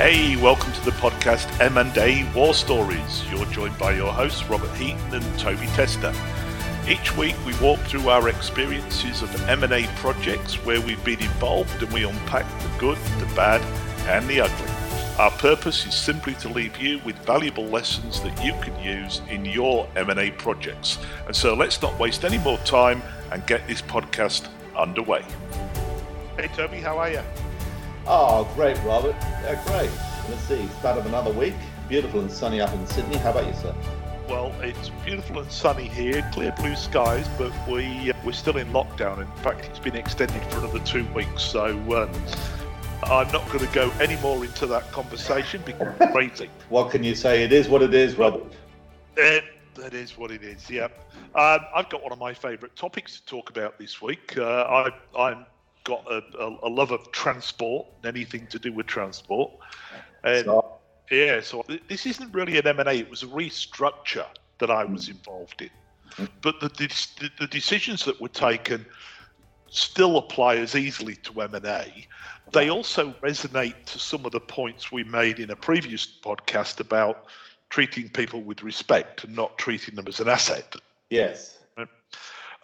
Hey, welcome to the podcast M&A War Stories. You're joined by your hosts Robert Heaton and Toby Tester. Each week we walk through our experiences of M&A projects where we've been involved and we unpack the good, the bad and the ugly. Our purpose is simply to leave you with valuable lessons that you can use in your M&A projects. And so let's not waste any more time and get this podcast underway. Hey Toby, how are you? Oh, great, Robert. Yeah, great. Let's see, start of another week. Beautiful and sunny up in Sydney. How about you, sir? Well, it's beautiful and sunny here, clear blue skies, but we uh, we're still in lockdown. In fact, it's been extended for another two weeks. So um, I'm not going to go any more into that conversation because it's crazy. what can you say? It is what it is, Robert. It, that is what it is. Yeah, um, I've got one of my favourite topics to talk about this week. Uh, I, I'm got a, a, a, love of transport, anything to do with transport, and so, yeah. So this isn't really an M and A; it was a restructure that I was mm. involved in. Mm. But the, the, the decisions that were taken still apply as easily to M and A. They also resonate to some of the points we made in a previous podcast about treating people with respect and not treating them as an asset. Yes.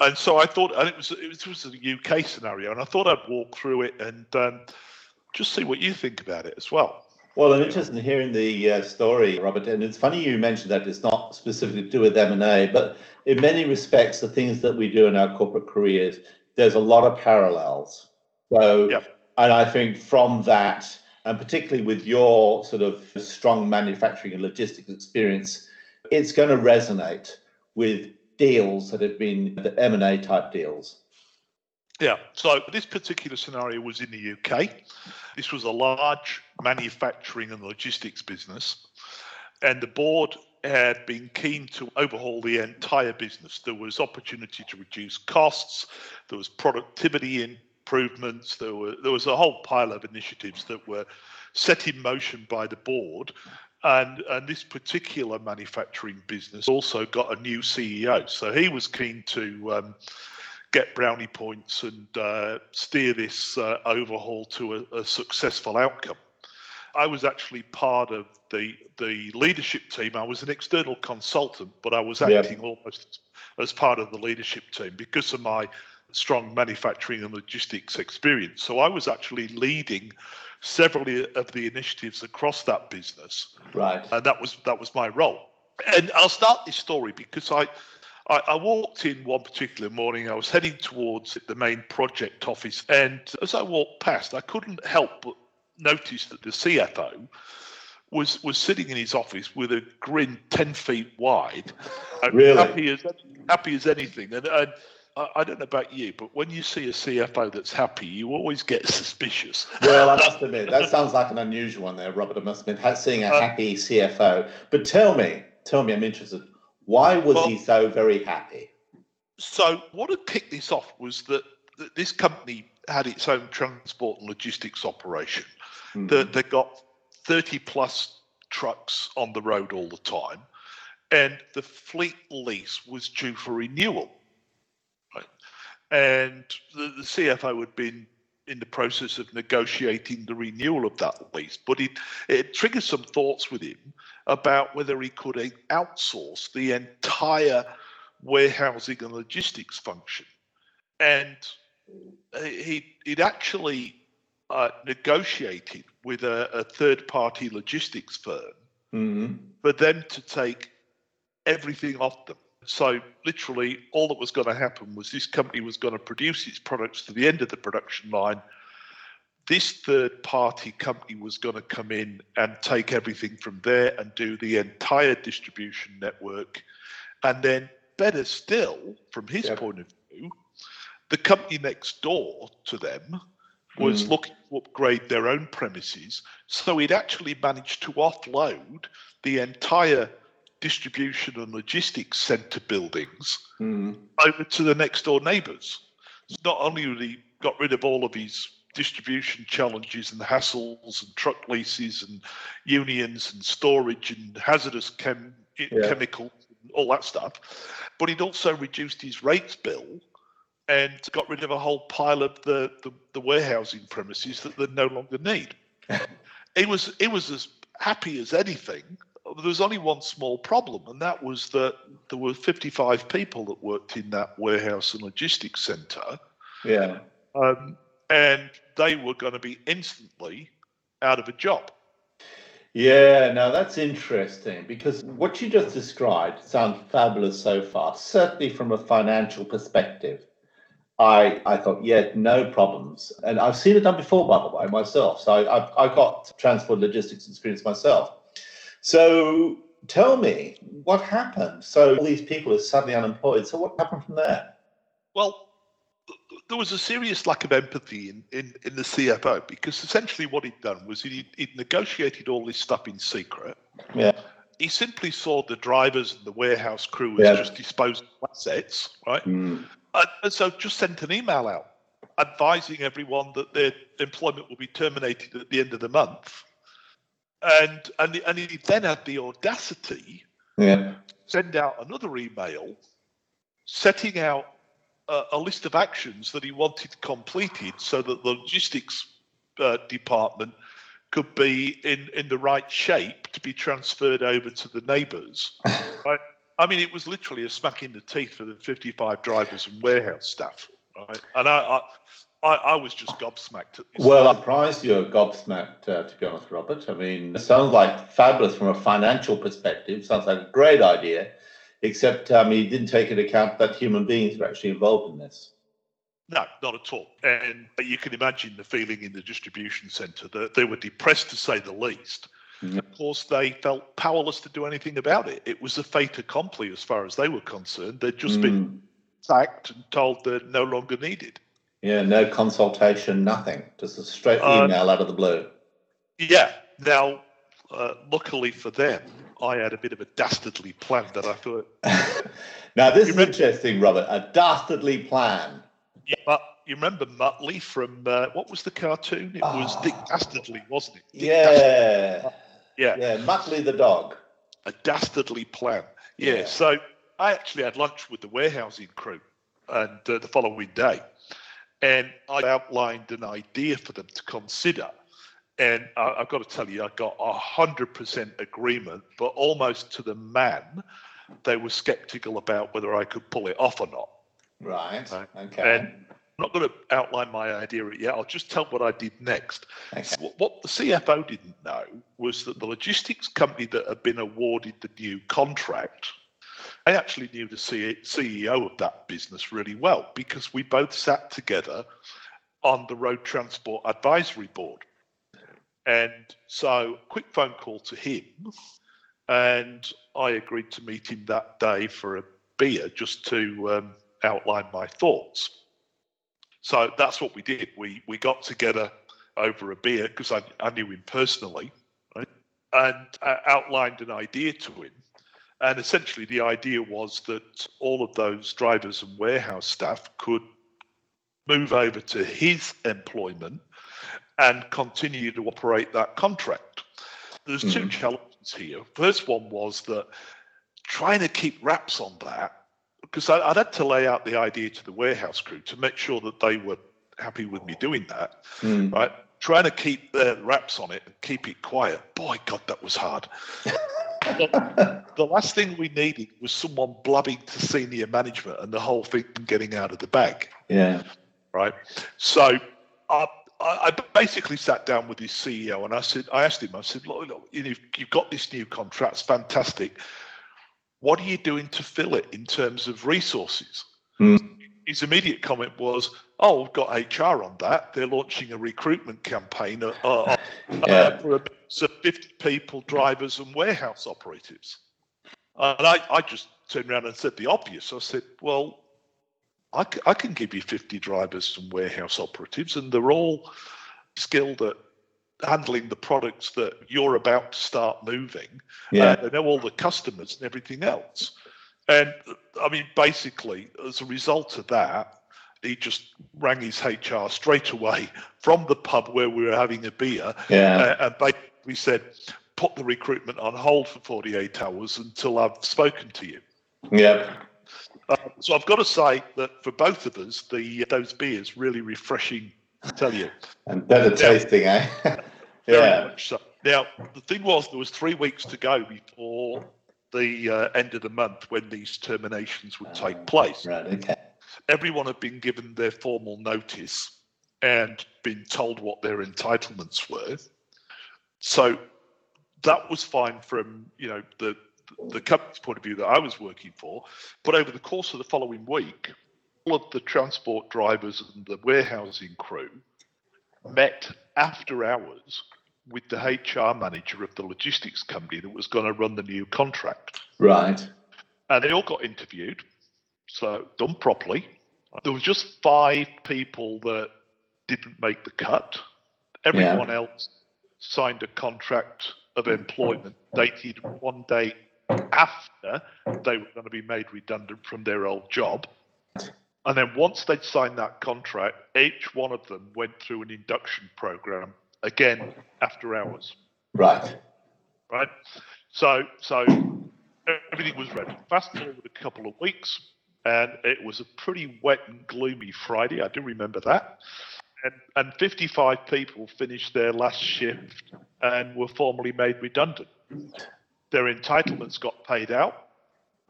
And so I thought, and it was it was, a UK scenario, and I thought I'd walk through it and um, just see what you think about it as well. Well, I'm interested in hearing the uh, story, Robert. And it's funny you mentioned that it's not specifically to do with M and A, but in many respects, the things that we do in our corporate careers, there's a lot of parallels. So, and I think from that, and particularly with your sort of strong manufacturing and logistics experience, it's going to resonate with deals that have been the M&A type deals? Yeah, so this particular scenario was in the UK. This was a large manufacturing and logistics business, and the board had been keen to overhaul the entire business. There was opportunity to reduce costs, there was productivity improvements, there were there was a whole pile of initiatives that were set in motion by the board and and this particular manufacturing business also got a new CEO, so he was keen to um, get brownie points and uh, steer this uh, overhaul to a, a, successful outcome. I was actually part of the the leadership team. I was an external consultant, but I was acting yeah. almost as part of the leadership team because of my strong manufacturing and logistics experience. So I was actually leading several of the initiatives across that business. Right. And that was that was my role. And I'll start this story because I, I, I walked in one particular morning. I was heading towards the main project office, and as I walked past, I couldn't help but notice that the CFO was was sitting in his office with a grin ten feet wide, really? happy as happy as anything. And, and I don't know about you, but when you see a CFO that's happy, you always get suspicious. well, I must admit, that sounds like an unusual one there, Robert. I must admit, seeing a uh, happy CFO. But tell me, tell me, I'm interested. Why was well, he so very happy? So, what had kicked this off was that, that this company had its own transport and logistics operation. Mm-hmm. That they got 30 plus trucks on the road all the time, and the fleet lease was due for renewal and the, the CFO had been in the process of negotiating the renewal of that lease, but it, it triggered some thoughts with him about whether he could outsource the entire warehousing and logistics function. And he, he'd actually uh, negotiated with a, a third party logistics firm mm-hmm. for them to take everything off them. So literally, all that was going to happen was this company was going to produce its products to the end of the production line. This third party company was going to come in and take everything from there and do the entire distribution network. And then, better still, from his yep. point of view, the company next door to them was mm. looking to upgrade their own premises. So he'd actually managed to offload the entire distribution and logistics centre buildings mm. over to the next door neighbours. So Not only he got rid of all of his distribution challenges and hassles and truck leases and unions and storage and hazardous chem- yeah. chemicals and all that stuff, but he'd also reduced his rates bill and got rid of a whole pile of the, the, the warehousing premises that they no longer need. he was he was as happy as anything. There was only one small problem, and that was that there were 55 people that worked in that warehouse and logistics center. Yeah. Um, and they were going to be instantly out of a job. Yeah, now that's interesting because what you just described sounds fabulous so far, certainly from a financial perspective. I, I thought, yeah, no problems. And I've seen it done before, by the way, myself. So I, I've, I've got transport logistics experience myself. So tell me, what happened? So all these people are suddenly unemployed. So what happened from there? Well, there was a serious lack of empathy in, in, in the CFO because essentially what he'd done was he'd, he'd negotiated all this stuff in secret. Yeah. He simply saw the drivers and the warehouse crew as Yeah. just disposable assets, right? Mm. And, and so just sent an email out advising everyone that their employment will be terminated at the end of the month. And and, and he then had the audacity Yeah. send out another email setting out a, a list of actions that he wanted completed so that the logistics uh, department could be in, in the right shape to be transferred over to the neighbours. right? I mean, it was literally a smack in the teeth for the 55 drivers and warehouse staff. Right? And I, I, I, I was just gobsmacked at this. Well, I'm surprised you're gobsmacked, uh, to be honest, Robert. I mean, it sounds like fabulous from a financial perspective. Sounds like a great idea, except um, he didn't take into account that human beings were actually involved in this. No, not at all. And you can imagine the feeling in the distribution centre that they were depressed to say the least. Mhm. Of course, they felt powerless to do anything about it. It was a fait accompli as far as they were concerned. They'd just been Mm. sacked and told they're no longer needed. Yeah, no consultation, nothing. Just a straight Uh, email out of the blue. Yeah. Now, uh, luckily for them, I had a bit of a dastardly plan that I thought, now, this You is remem- interesting, Robert. A dastardly plan. yeah, but you remember Muttley from uh, what was the cartoon? It was Ah. Dick Dastardly, wasn't it? Dick. Yeah. Yeah. Yeah, Muttley the dog. a dastardly plan. Yeah. Yeah. So I actually had lunch with the warehousing crew, and uh, the following day, and I outlined an idea for them to consider. And I, I've got to tell you, I got a hundred percent agreement, but almost to the man, they were sceptical about whether I could pull it off or not. Right. Right. Okay. And I'm not going to outline my idea yet. I'll just tell what I did next. okay. What- What the CFO didn't know was that the logistics company that had been awarded the new contract, I actually knew the CEO of that business really well because we both sat together on the Road Transport Advisory Board. And so, quick phone call to him, and I agreed to meet him that day for a beer just to um, outline my thoughts. So that's what we did. We we got together over a beer because I, I knew him personally, right? And uh, outlined an idea to him. And essentially, the idea was that all of those drivers and warehouse staff could move over to his employment and continue to operate that contract. There's two Mhm. challenges here. First one was that trying to keep wraps on that, because I, I'd had to lay out the idea to the warehouse crew to make sure that they were happy with me doing that Hmm. right? Trying to keep their wraps on it and keep it quiet. Boy, God, that was hard. The last thing we needed was someone blubbing to senior management and the whole thing getting out of the bag, yeah. right? So I, I I basically sat down with his CEO and I said, I asked him, I said, look, look, you know, you've got this new contract, it's fantastic. What are you doing to fill it in terms of resources? Hmm. His immediate comment was, "Oh, we've got HR on that. They're launching a recruitment campaign uh, uh, Yeah. uh, for a, so 50 people, drivers and warehouse operatives." And I, I just turned around and said the obvious. I said, "Well, I, c- I can give you 50 drivers and warehouse operatives, and they're all skilled at handling the products that you're about to start moving. Yeah. Uh, they know all the customers and everything else. And I mean, basically, as a result of that, he just rang his HR straight away from the pub where we were having a beer yeah. uh, and basically said, put the recruitment on hold for 48 hours until I've spoken to you. yeah. Uh, so I've got to say that for both of us, the those beers really refreshing. I tell you, And better tasting, eh? yeah. so. Now, the thing was, there was three weeks to go before the uh, end of the month when these terminations would take place. Right. Okay. Everyone had been given their formal notice and been told what their entitlements were. So that was fine from you know the the company's point of view that I was working for. But over the course of the following week, all of the transport drivers and the warehousing crew met after hours with the HR manager of the logistics company that was going to run the new contract. Right. And they all got interviewed, so done properly. There was just five people that didn't make the cut. Everyone yeah. else signed a contract of mm. employment mm. dated one day after they were going to be made redundant from their old job. And then once they'd signed that contract, each one of them went through an induction program again after hours. Right. Right. So so everything was ready. Fast forward a couple of weeks, and it was a pretty wet and gloomy Friday. I do remember that. And, and 55 people finished their last shift and were formally made redundant their entitlements got paid out.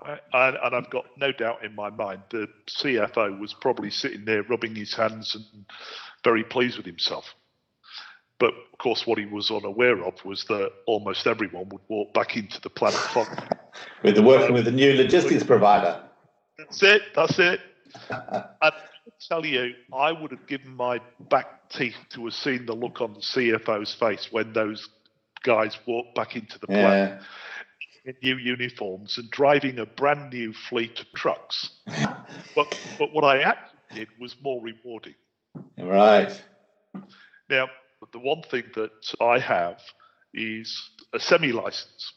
And, and, I've got no doubt in my mind the CFO was probably sitting there rubbing his hands and very pleased with himself. But of course, what he was unaware of was that almost everyone would walk back into the Planet Fund. with the working with the new logistics provider. That's it. That's it. and I tell you, I would have given my back teeth to have seen the look on the CFO's face when those guys walked back into the plant. Yeah in new uniforms and driving a brand new fleet of trucks. but but what I actually did was more rewarding. Right. Now, the one thing that I have is a semi license,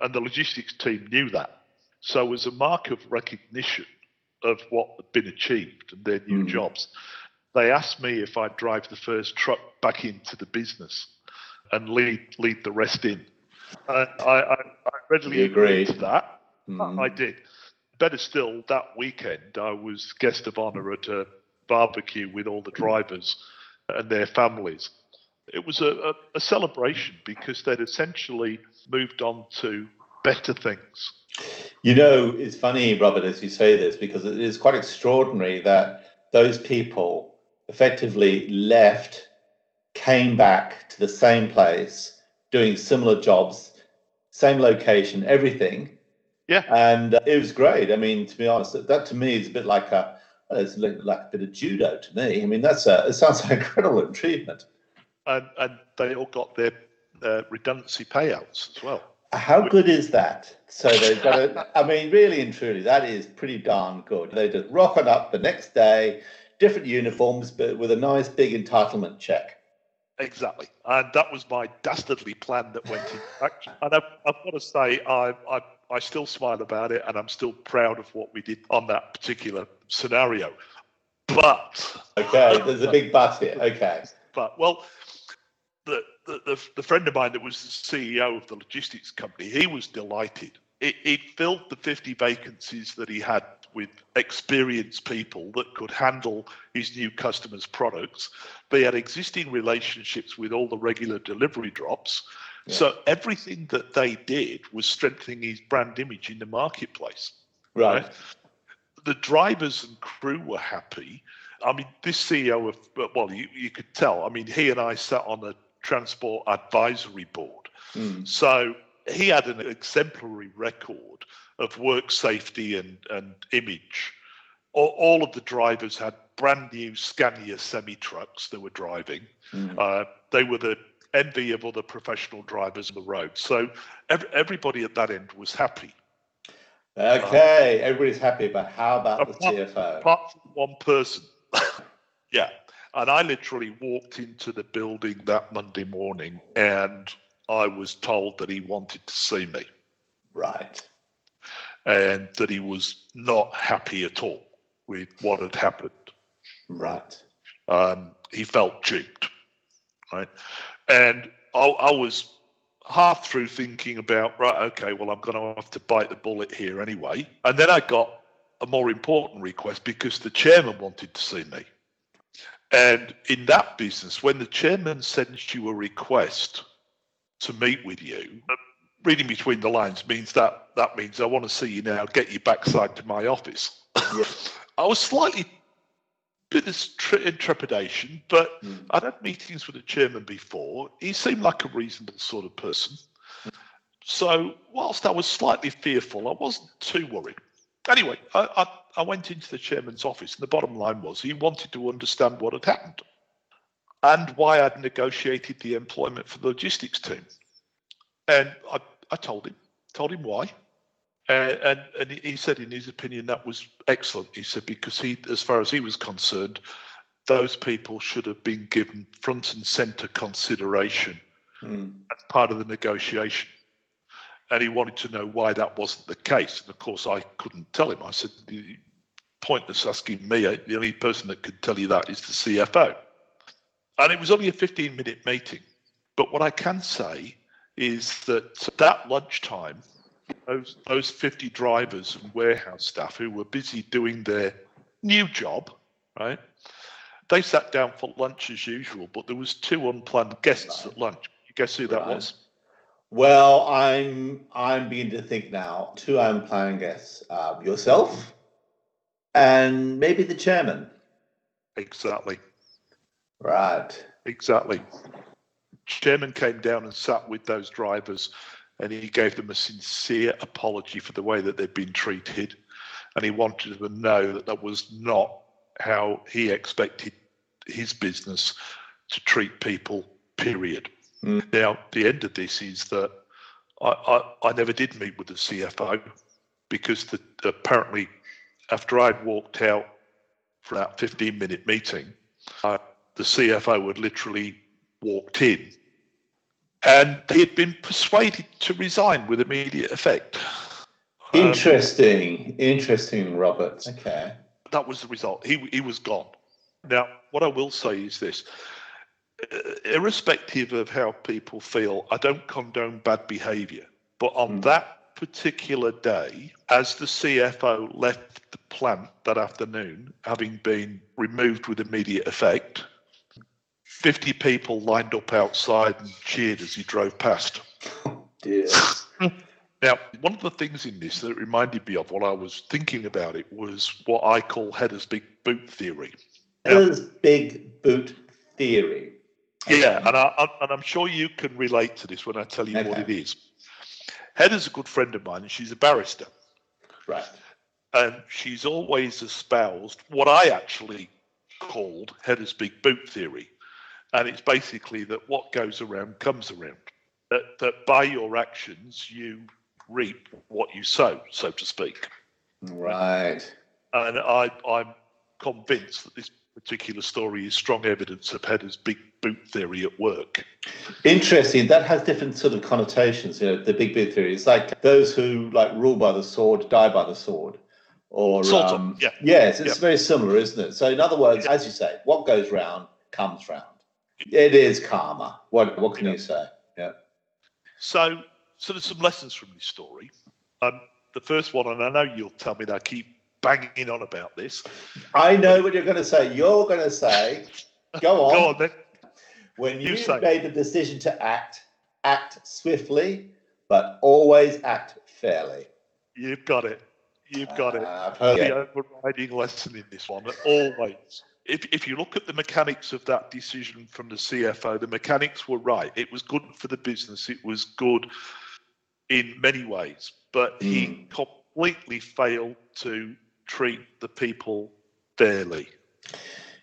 and the logistics team knew that. So, as a mark of recognition of what had been achieved and their new mm. jobs, they asked me if I'd drive the first truck back into the business and lead lead the rest in. I, I, I readily agreed to that. Mm. I did. Better still, that weekend I was guest of honour at a barbecue with all the drivers and their families. It was a, a, a celebration because they'd essentially moved on to better things. You know, it's funny, Robert, as you say this, because it is quite extraordinary that those people effectively left, came back to the same place, doing similar jobs, same location, everything. Yeah. And uh, it was great. I mean, to be honest, that, that to me is a bit like a it's like, like a bit of judo to me. I mean, that's a, it sounds like incredible achievement. And, and they all got their uh, redundancy payouts as well. How good is that? So they've got a, I mean, really and truly, that is pretty darn good. They just rock on up the next day, different uniforms, but with a nice big entitlement check. Exactly, and that was my dastardly plan that went into action. And I've, I've, got to say, I, I I still smile about it, and I'm still proud of what we did on that particular scenario. But okay, there's a big but here. Okay, but well, the, the the, the friend of mine that was the CEO of the logistics company, he was delighted. It, it filled the 50 vacancies that he had with experienced people that could handle his new customers' products. They had existing relationships with all the regular delivery drops. Yeah. So everything that they did was strengthening his brand image in the marketplace. Right. right? The drivers and crew were happy. I mean, this CEO of, well, you, you could tell. I mean, he and I sat on a transport advisory board. Mm. So he had an exemplary record of work safety and, and image. All, all of the drivers had brand new Scania semi trucks they were driving. Mm. Uh, they were the envy of other professional drivers on the road. So every, everybody at that end was happy. Okay, uh, everybody's happy, but how about apart, the CFO? Apart from one person. yeah. And I literally walked into the building that Monday morning and I was told that he wanted to see me. Right and that he was not happy at all with what had happened. Right. Um, he felt duped. Right. And I, I was half through thinking about, right, okay, well, I'm going to have to bite the bullet here anyway. And then I got a more important request because the chairman wanted to see me. And in that business, when the chairman sends you a request, to meet with you. Reading between the lines means that that means I want to see you now. Get you backside to my office. Yeah. I was slightly bit of tre- trepidation, but Mm. I'd had meetings with the chairman before. He seemed like a reasonable sort of person. So, whilst I was slightly fearful, I wasn't too worried. Anyway, I, I, I went into the chairman's office, and the bottom line was he wanted to understand what had happened and why I'd negotiated the employment for the logistics team. And I, I told him, told him why. Uh, and and he said, in his opinion, that was excellent. He said because he, as far as he was concerned, those people should have been given front and centre consideration Mm. as part of the negotiation. And he wanted to know why that wasn't the case. And of course, I couldn't tell him. I said, "The- pointless asking me. The only person that could tell you that is the CFO. And it was only a 15 minute meeting. But what I can say is that that lunchtime, those, those 50 drivers and warehouse staff who were busy doing their new job, right? They sat down for lunch as usual, but there was two unplanned guests at lunch. You guess who that Right. was? Well, I'm I'm beginning to think now. Two unplanned guests: uh, yourself, and maybe the chairman. Exactly. Right. Exactly. Chairman came down and sat with those drivers and he gave them a sincere apology for the way that they'd been treated. And he wanted them to know that that was not how he expected his business to treat people, period. Mm. Now, the end of this is that I, I, I never did meet with the CFO because the, apparently, after I'd walked out for that 15 minute meeting, uh, the CFO had literally walked in and he had been persuaded to resign with immediate effect. Um, Interesting. Interesting, Robert. Okay. that was the result. He, he was gone. Now, what I will say is this uh, irrespective of how people feel, I don't condone bad behavior. But on Mm. that particular day, as the CFO left the plant that afternoon, having been removed with immediate effect, 50 people lined up outside and cheered as he drove past. Dear. Now, one of the things in this that it reminded me of while I was thinking about it was what I call Heather's big boot theory. Heather's big boot theory. Yeah, and, I, I- and I'm sure you can relate to this when I tell you what it is. Okay. is. Heather's a good friend of mine, and she's a barrister, Right. And she's always espoused what I actually called Heather's big boot theory, and it's basically that what goes around comes around. That, that by your actions you reap what you sow, so to speak. Right. And I, I'm convinced that this particular story is strong evidence of Heather's big boot theory at work. Interesting. That has different sort of connotations. You know, the big boot theory. It's like those who like rule by the sword die by the sword. Or Sort of, um, yeah. Yes, it's Yeah. very similar, isn't it? So, in other words, as you say, what goes round comes round. It is karma. What What can Yeah. you say? Yeah. So, so there's some lessons from this story. Um, the first one, and I know you'll tell me that I keep banging on about this. I know what you're going to say. You're going to say, go on. Go on then. When You you made the decision to act, act swiftly, but always act fairly. You've got it. You've got it. Uh, I've heard The overriding lesson in this one, always. If, if you look at the mechanics of that decision from the CFO, the mechanics were right. It was good for the business. It was good in many ways, but he completely failed to treat the people fairly.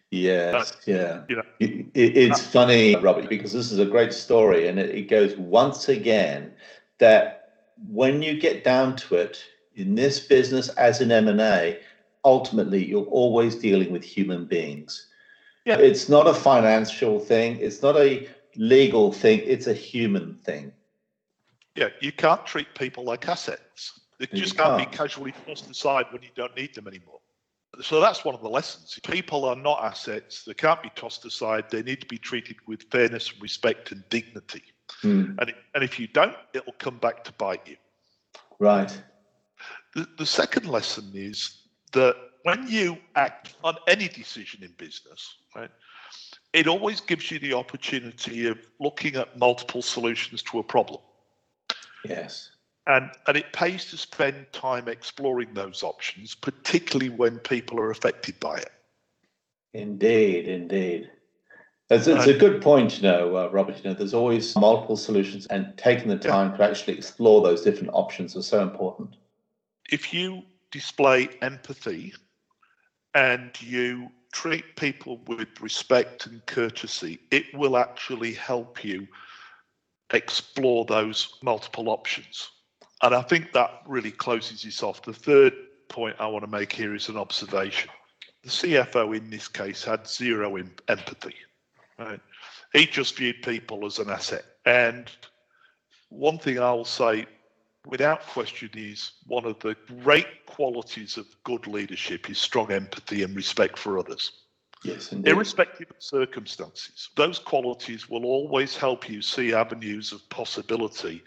Yes, yeah. you know. It, it- it's funny, Robert, because this is a great story, and it, it goes once again that when you get down to it, in this business as in M and A, ultimately you're always dealing with human beings. Yeah. It's not a financial thing. It's not a legal thing. It's a human thing. Yeah, you can't treat people like assets. They You just can't, can't. be casually tossed aside when you don't need them anymore. So that's one of the lessons. People are not assets. They can't be tossed aside. They need to be treated with fairness, respect, and dignity. Hmm, And, it, and if you don't, it'll come back to bite you. Right. The, the second lesson is that when you act on any decision in business, right, it always gives you the opportunity of looking at multiple solutions to a problem. Yes. And, and it pays to spend time exploring those options, particularly when people are affected by it. Indeed, indeed. It's, it's a good point, you know, uh, Robert. You know, there's always multiple solutions, and taking the time yeah. to actually explore those different options is so important. If you display empathy and you treat people with respect and courtesy, it will actually help you explore those multiple options. And I think that really closes this off. The third point I want to make here is an observation. The CFO in this case had zero empathy. Right? He just viewed people as an asset. And one thing I'll say without question is one of the great qualities of good leadership is strong empathy and respect for others. Yes, indeed. Irrespective of circumstances, those qualities will always help you see avenues of possibility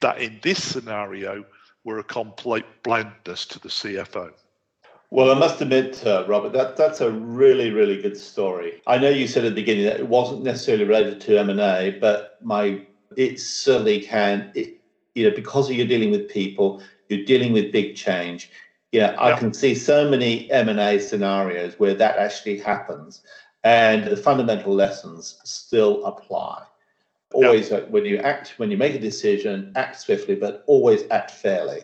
that in this scenario were a complete blindness to the CFO. Well, I must admit, uh, Robert, that that's a really, really good story. I know you said at the beginning that it wasn't necessarily related to M and A, but my it certainly can. It, you know, because you're dealing with people, you're dealing with big change. Know, I can see so many M and A scenarios where that actually happens, and the fundamental lessons still apply. Always, uh, when you act, when you make a decision, act swiftly, but always act fairly.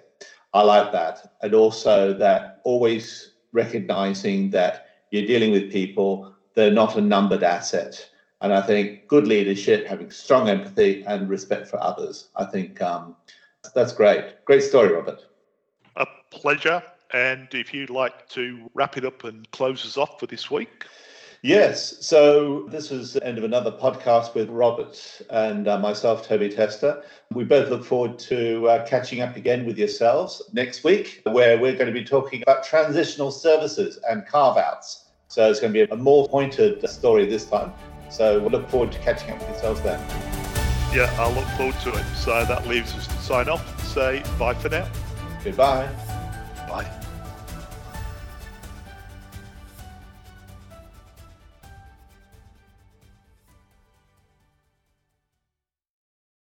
I like that. And also that always recognizing that you're dealing with people, they're not a numbered asset. And I think good leadership, having strong empathy and respect for others, I think um, that's great. Great story, Robert. A pleasure. And if you'd like to wrap it up and close us off for this week. Yes. So this was the end of another podcast with Robert and uh, myself, Toby Tester. We both look forward to uh, catching up again with yourselves next week, where we're going to be talking about transitional services and carve outs. So it's going to be a more pointed story this time. So we'll look forward to catching up with yourselves then. Yeah, I'll look forward to it. So that leaves us to sign off and say bye for now. Goodbye. Bye.